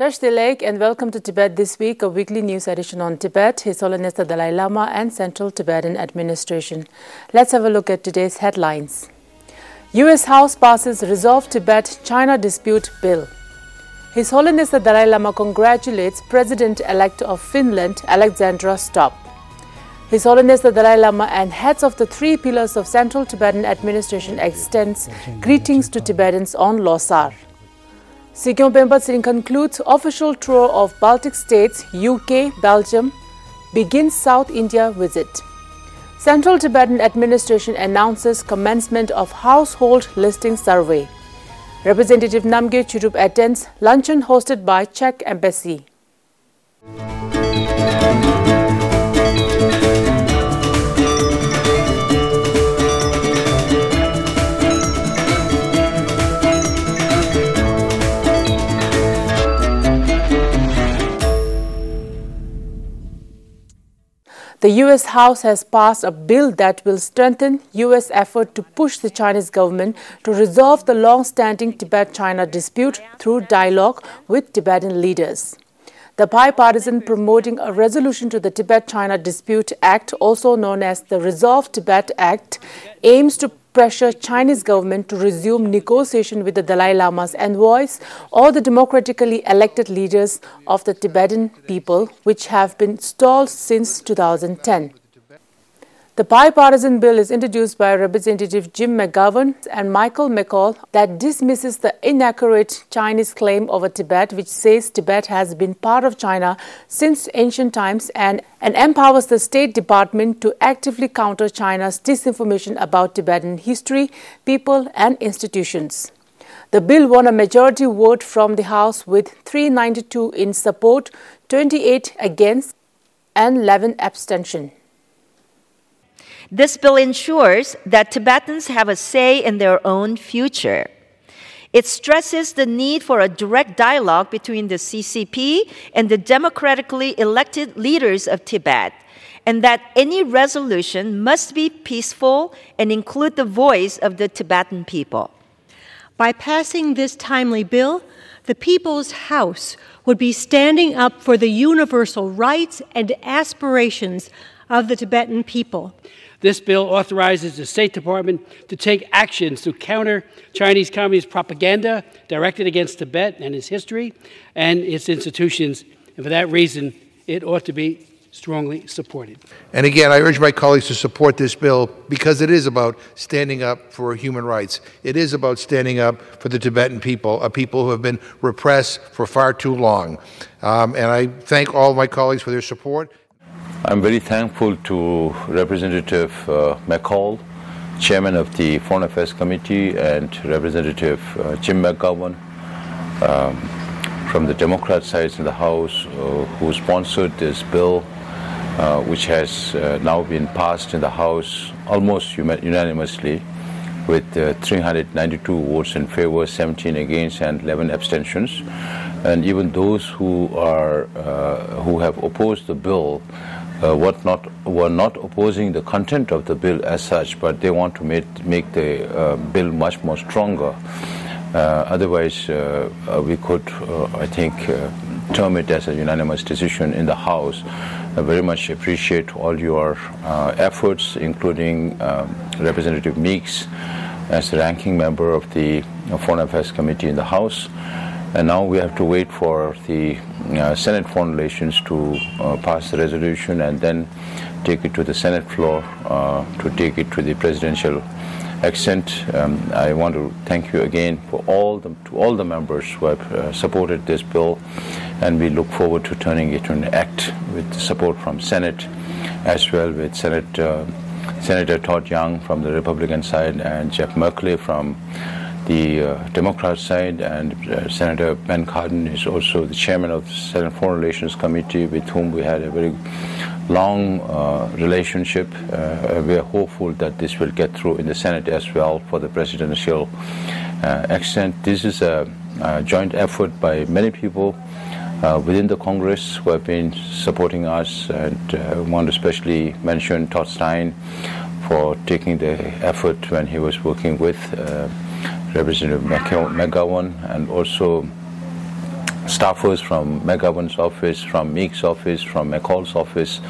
Tashi Delek and welcome to Tibet This Week, a weekly news edition on Tibet, His Holiness the Dalai Lama, and Central Tibetan Administration. Let's have a look at today's headlines. U.S. House passes Resolve Tibet China Dispute Bill. His Holiness the Dalai Lama congratulates President elect of Finland, Alexander Stubb. His Holiness the Dalai Lama and heads of the three pillars of Central Tibetan Administration extends greetings to Tibetans on Losar. Sikyong Penpa Tsering concludes official tour of Baltic states, UK, Belgium, begins South India visit. Central Tibetan Administration announces commencement of household listing survey. Representative Namgyal Choedup attends luncheon hosted by Czech Embassy. The US House has passed a bill that will strengthen US effort to push the Chinese government to resolve the long-standing Tibet-China dispute through dialogue with Tibetan leaders. The bipartisan Promoting a Resolution to the Tibet-China Dispute Act, also known as the Resolve Tibet Act, aims to pressure Chinese government to resume negotiation with the Dalai Lama's envoys or the democratically elected leaders of the Tibetan people, which have been stalled since 2010. The bipartisan bill is introduced by Representative Jim McGovern and Michael McCaul that dismisses the inaccurate Chinese claim over Tibet, which says Tibet has been part of China since ancient times and, and empowers the State Department to actively counter China's disinformation about Tibetan history, people, and institutions. The bill won a majority vote from the House with 392 in support, 28 against, and 11 abstention. This bill ensures that Tibetans have a say in their own future. It stresses the need for a direct dialogue between the CCP and the democratically elected leaders of Tibet, and that any resolution must be peaceful and include the voice of the Tibetan people. By passing this timely bill, the People's House would be standing up for the universal rights and aspirations of the Tibetan people. This bill authorizes the State Department to take actions to counter Chinese Communist propaganda directed against Tibet and its history and its institutions. And for that reason, it ought to be strongly supported. And again, I urge my colleagues to support this bill because it is about standing up for human rights. It is about standing up for the Tibetan people, a people who have been repressed for far too long. Um, and I thank all my colleagues for their support. I'm very thankful to Representative uh, McCaul, Chairman of the Foreign Affairs Committee, and Representative uh, Jim McGovern um, from the Democrat side in the House, uh, who sponsored this bill, uh, which has uh, now been passed in the House almost unanimously with uh, 392 votes in favor, 17 against, and 11 abstentions. And even those who are who have opposed the bill uh, what not were not opposing the content of the bill as such, but they want to make make the uh, bill much more stronger. Uh, otherwise, uh, uh, we could, uh, I think, term it as a unanimous decision in the House. I very much appreciate all your efforts, including um, Representative Meeks as the ranking member of the Foreign Affairs Committee in the House. And now we have to wait for the uh, Senate Foreign Relations to uh, pass the resolution and then take it to the Senate floor uh, to take it to the presidential accent. Um, I want to thank you again for all the to all the members who have uh, supported this bill, and we look forward to turning it into an act with support from Senate, as well with Senate uh, Senator Todd Young from the Republican side and Jeff Merkley from the uh, Democrat side, and uh, Senator Ben Cardin is also the chairman of the Senate Foreign Relations Committee, with whom we had a very long uh, relationship. Uh, we are hopeful that this will get through in the Senate as well for the presidential uh, accent. This is a, a, joint effort by many people. Uh, within the Congress, who have been supporting us, and I want to especially mention Todd Stein for taking the effort when he was working with Representative McGovern and also staffers from McGovern's office, from Meek's office, from McCaul's office,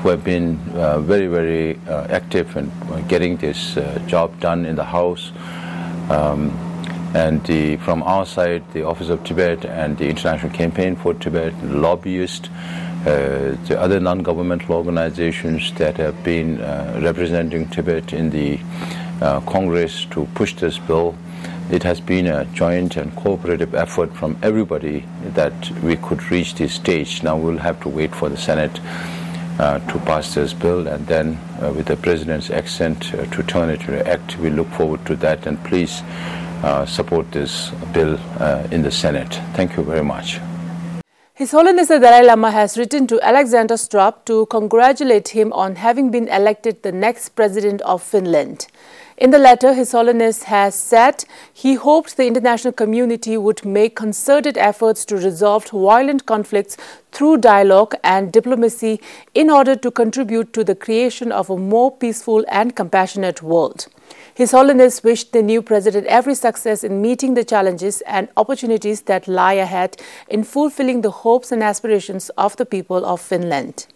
who have been uh, very, very uh, active in getting this uh, job done in the House. Um, and the, from our side, the Office of Tibet and the International Campaign for Tibet, lobbyists, uh, the other non-governmental organizations that have been uh, representing Tibet in the uh, Congress to push this bill. It has been a joint and cooperative effort from everybody that we could reach this stage. Now we'll have to wait for the Senate uh, to pass this bill and then uh, with the President's accent uh, to turn it into act. We look forward to that and please support this bill in the Senate. Thank you very much. His Holiness the Dalai Lama has written to Alexander Stubb to congratulate him on having been elected the next president of Finland. In the letter, His Holiness has said he hoped the international community would make concerted efforts to resolve violent conflicts through dialogue and diplomacy in order to contribute to the creation of a more peaceful and compassionate world. His Holiness wished the new president every success in meeting the challenges and opportunities that lie ahead in fulfilling the hopes and aspirations of the people of Finland.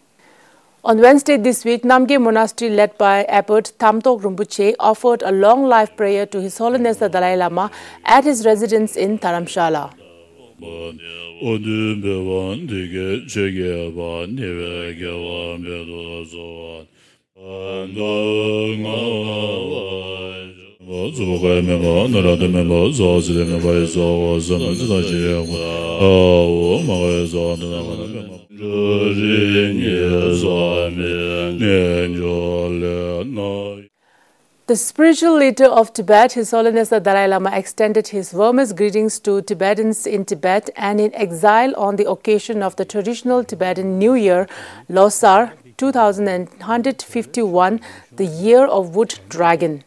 On Wednesday this week, Namgyal Monastery, led by Abbot Thamtok Rinpoche, offered a long life prayer to His Holiness the Dalai Lama at his residence in Dharamshala. The spiritual leader of Tibet, His Holiness the Dalai Lama, extended his warmest greetings to Tibetans in Tibet and in exile on the occasion of the traditional Tibetan New Year, Losar 2151, the Year of Wood Dragon.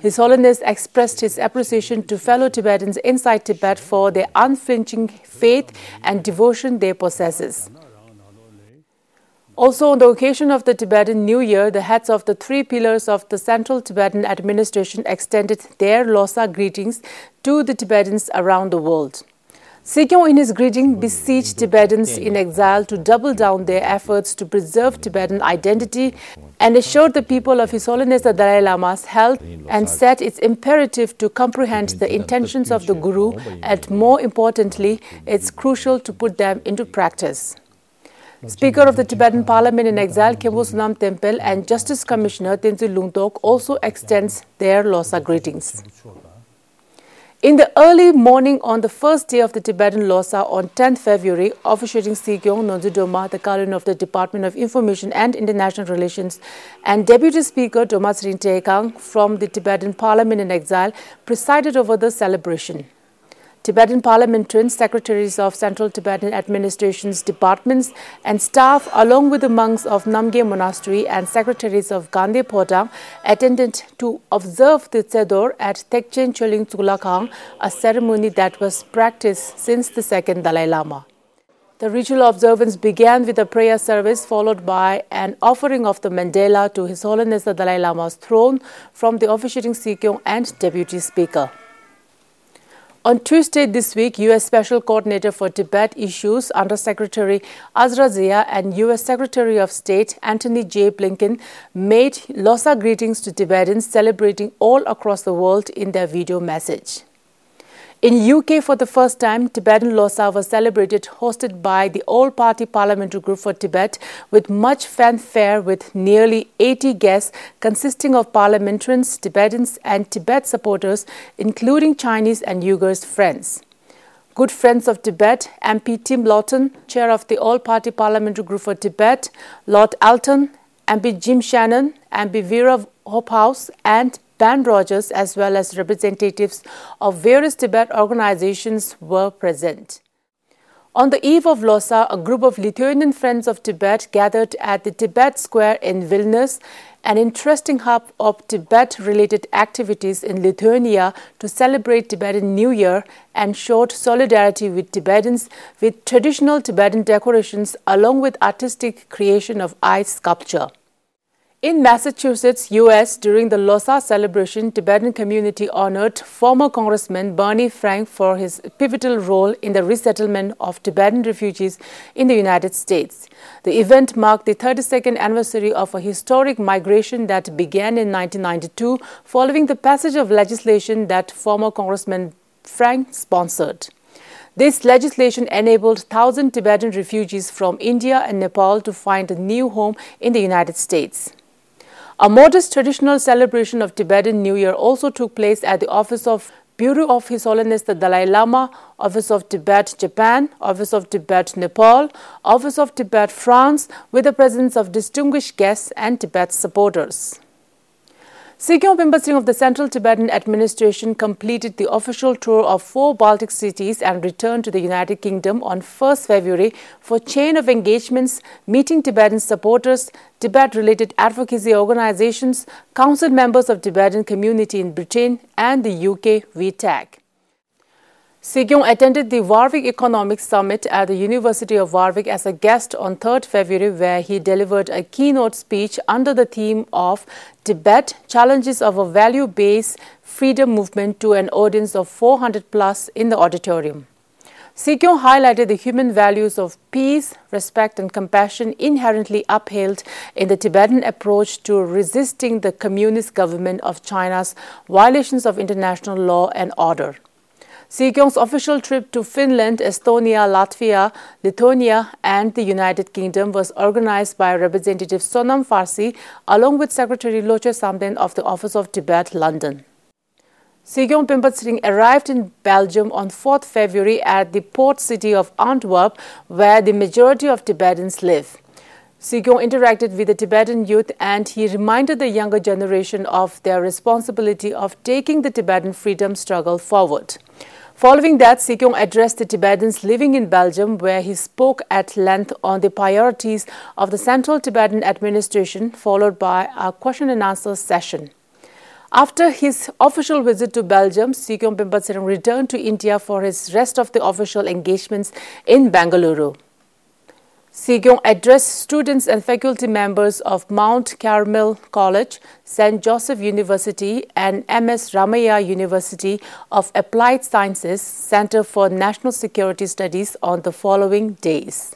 His Holiness expressed his appreciation to fellow Tibetans inside Tibet for their unflinching faith and devotion they possess. Also, on the occasion of the Tibetan New Year, the heads of the three pillars of the Central Tibetan Administration extended their Losar greetings to the Tibetans around the world. Sikyong, in his greeting, beseeched Tibetans in exile to double down their efforts to preserve Tibetan identity and assured the people of His Holiness the Dalai Lama's health and said it's imperative to comprehend the intentions of the Guru and, more importantly, it's crucial to put them into practice. Speaker of the Tibetan Parliament in exile, Khenpo Sonam Tenphel, and Justice Commissioner Tenzin Lungtok also extends their Losar greetings. In the early morning on the first day of the Tibetan Losar on 10th February, officiating Sikyong Norzin Dolma, the Kalon of the Department of Information and International Relations, and Deputy Speaker Thomas Rintekang from the Tibetan Parliament in exile presided over the celebration. Tibetan parliamentarians, secretaries of Central Tibetan Administration's departments and staff, along with the monks of Namgyal Monastery and secretaries of Gaden Phodrang, attended to observe the Tsedor at Tekchen Choling Tsulakang, a ceremony that was practiced since the second Dalai Lama. The ritual observance began with a prayer service followed by an offering of the mandala to His Holiness the Dalai Lama's throne from the officiating Sikyong and Deputy Speaker. On Tuesday this week, U.S. Special Coordinator for Tibet Issues Undersecretary Uzra Zeya and U.S. Secretary of State Antony J. Blinken made Losar greetings to Tibetans celebrating all across the world in their video message. In UK, for the first time, Tibetan Losar was celebrated, hosted by the All-Party Parliamentary Group for Tibet, with much fanfare, with nearly 80 guests consisting of parliamentarians, Tibetans, and Tibet supporters, including Chinese and Uyghurs friends. Good friends of Tibet, MP Tim Loughton, chair of the All-Party Parliamentary Group for Tibet, Lord Alton, MP Jim Shannon, MP Vera Hobhouse, and Ben Rogers, as well as representatives of various Tibet organizations, were present. On the eve of Losar, a group of Lithuanian Friends of Tibet gathered at the Tibet Square in Vilnius, an interesting hub of Tibet related activities in Lithuania to celebrate Tibetan New Year and showed solidarity with Tibetans with traditional Tibetan decorations along with artistic creation of ice sculpture. In Massachusetts, U.S., during the Losar celebration, Tibetan community honored former Congressman Barney Frank for his pivotal role in the resettlement of Tibetan refugees in the United States. The event marked the 32nd anniversary of a historic migration that began in 1992 following the passage of legislation that former Congressman Frank sponsored. This legislation enabled 1,000 Tibetan refugees from India and Nepal to find a new home in the United States. A modest traditional celebration of Tibetan New Year also took place at the office of Bureau of His Holiness the Dalai Lama, Office of Tibet Japan, Office of Tibet Nepal, Office of Tibet France, with the presence of distinguished guests and Tibet supporters. Sikyong Penpa Tsering of the Central Tibetan Administration completed the official tour of four Baltic cities and returned to the United Kingdom on 1st February for chain of engagements, meeting Tibetan supporters, Tibet-related advocacy organizations, council members of Tibetan community in Britain and the UK VTAC. Sikyong attended the Warwick Economic Summit at the University of Warwick as a guest on 3rd February where he delivered a keynote speech under the theme of Tibet Challenges of a Value-Based Freedom Movement to an audience of 400 plus in the auditorium. Sikyong highlighted the human values of peace, respect and compassion inherently upheld in the Tibetan approach to resisting the communist government of China's violations of international law and order. Sikyong's official trip to Finland, Estonia, Latvia, Lithuania and the United Kingdom was organized by Representative Sonam Frasi along with Secretary Loche Samden of the Office of Tibet, London. Sikyong Penpa Tsering arrived in Belgium on 4th February at the port city of Antwerp, where the majority of Tibetans live. Sikyong interacted with the Tibetan youth and he reminded the younger generation of their responsibility of taking the Tibetan freedom struggle forward. Following that, Sikyong addressed the Tibetans living in Belgium, where he spoke at length on the priorities of the Central Tibetan Administration, followed by a question and answer session. After his official visit to Belgium, Sikyong Penpa Tsering returned to India for his rest of the official engagements in Bangalore. Sikyong addressed students and faculty members of Mount Carmel College, St. Joseph University, and MS Ramaiah University of Applied Sciences Center for National Security Studies on the following days.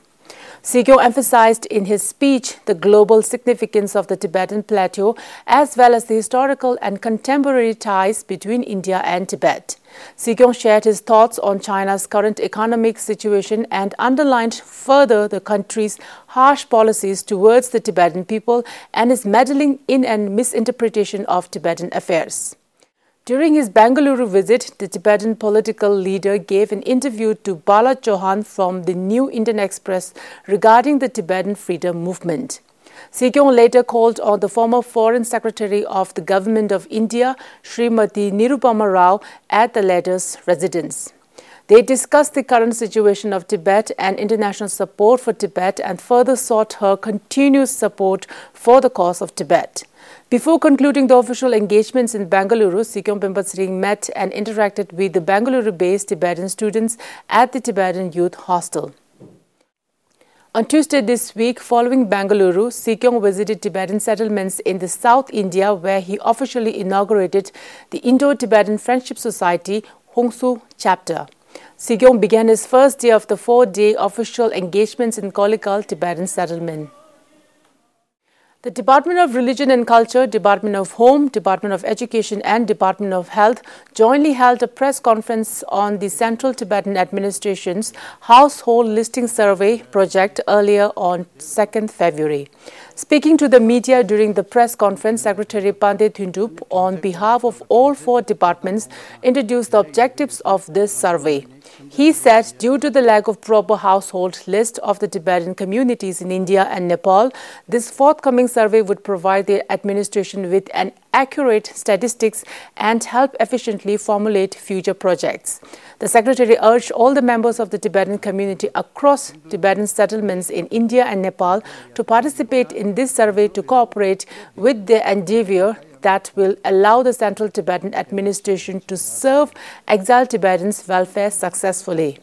Sikyong emphasized in his speech the global significance of the Tibetan Plateau as well as the historical and contemporary ties between India and Tibet. Sikyong shared his thoughts on China's current economic situation and underlined further the country's harsh policies towards the Tibetan people and his meddling in and misinterpretation of Tibetan affairs. During his Bangalore visit, the Tibetan political leader gave an interview to Bala Chauhan from the New Indian Express regarding the Tibetan freedom movement. Sikyong later called on the former Foreign Secretary of the Government of India, Srimati Nirupama Rao, at the latter's residence. They discussed the current situation of Tibet and international support for Tibet and further sought her continuous support for the cause of Tibet. Before concluding the official engagements in Bangalore, Sikyong Penpa Tsering met and interacted with the Bangalore-based Tibetan students at the Tibetan Youth Hostel. On Tuesday this week, following Bangalore, Sikyong visited Tibetan settlements in the South India where he officially inaugurated the Indo-Tibetan Friendship Society Hunsur chapter. Sikyong began his first day of the four-day official engagements in Kollegal Tibetan settlement. The Department of Religion and Culture, Department of Home, Department of Education and Department of Health jointly held a press conference on the Central Tibetan Administration's Household Listing Survey project earlier on 2nd February. Speaking to the media during the press conference, Secretary Pandey Thundup, on behalf of all four departments, introduced the objectives of this survey. He said due to the lack of proper household list of the Tibetan communities in India and Nepal, this forthcoming survey would provide the administration with an accurate statistics and help efficiently formulate future projects. The Secretary urged all the members of the Tibetan community across Tibetan settlements in India and Nepal to participate in this survey to cooperate with the endeavor that will allow the Central Tibetan administration to serve exiled Tibetans' welfare successfully.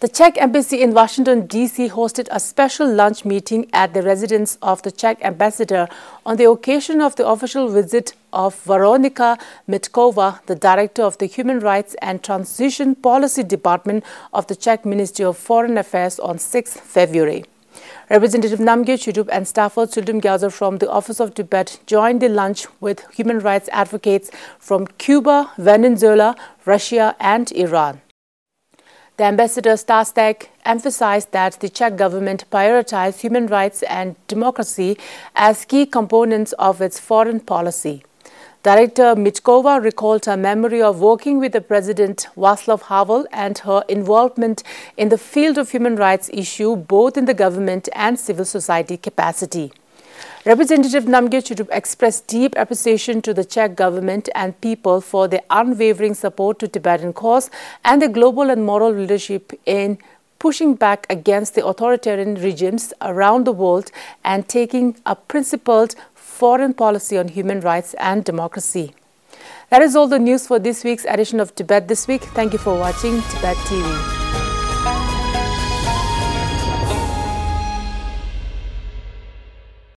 The Czech embassy in Washington, D.C. hosted a special lunch meeting at the residence of the Czech ambassador on the occasion of the official visit of Veronika Mitkova, the director of the Human Rights and Transition Policy Department of the Czech Ministry of Foreign Affairs on 6 February. Representative Namgyal Choedup and Stafford Suldum Gyaltsur from the Office of Tibet joined the lunch with human rights advocates from Cuba, Venezuela, Russia and Iran. The ambassador Stašek emphasized that the Czech government prioritized human rights and democracy as key components of its foreign policy. Director Mitkova recalled her memory of working with the President Václav Havel and her involvement in the field of human rights issue both in the government and civil society capacity. Representative Namgyal Choedup expressed deep appreciation to the Czech government and people for their unwavering support to Tibetan cause and the global and moral leadership in pushing back against the authoritarian regimes around the world and taking a principled foreign policy on human rights and democracy. That is all the news for this week's edition of Tibet This Week. Thank you for watching Tibet TV.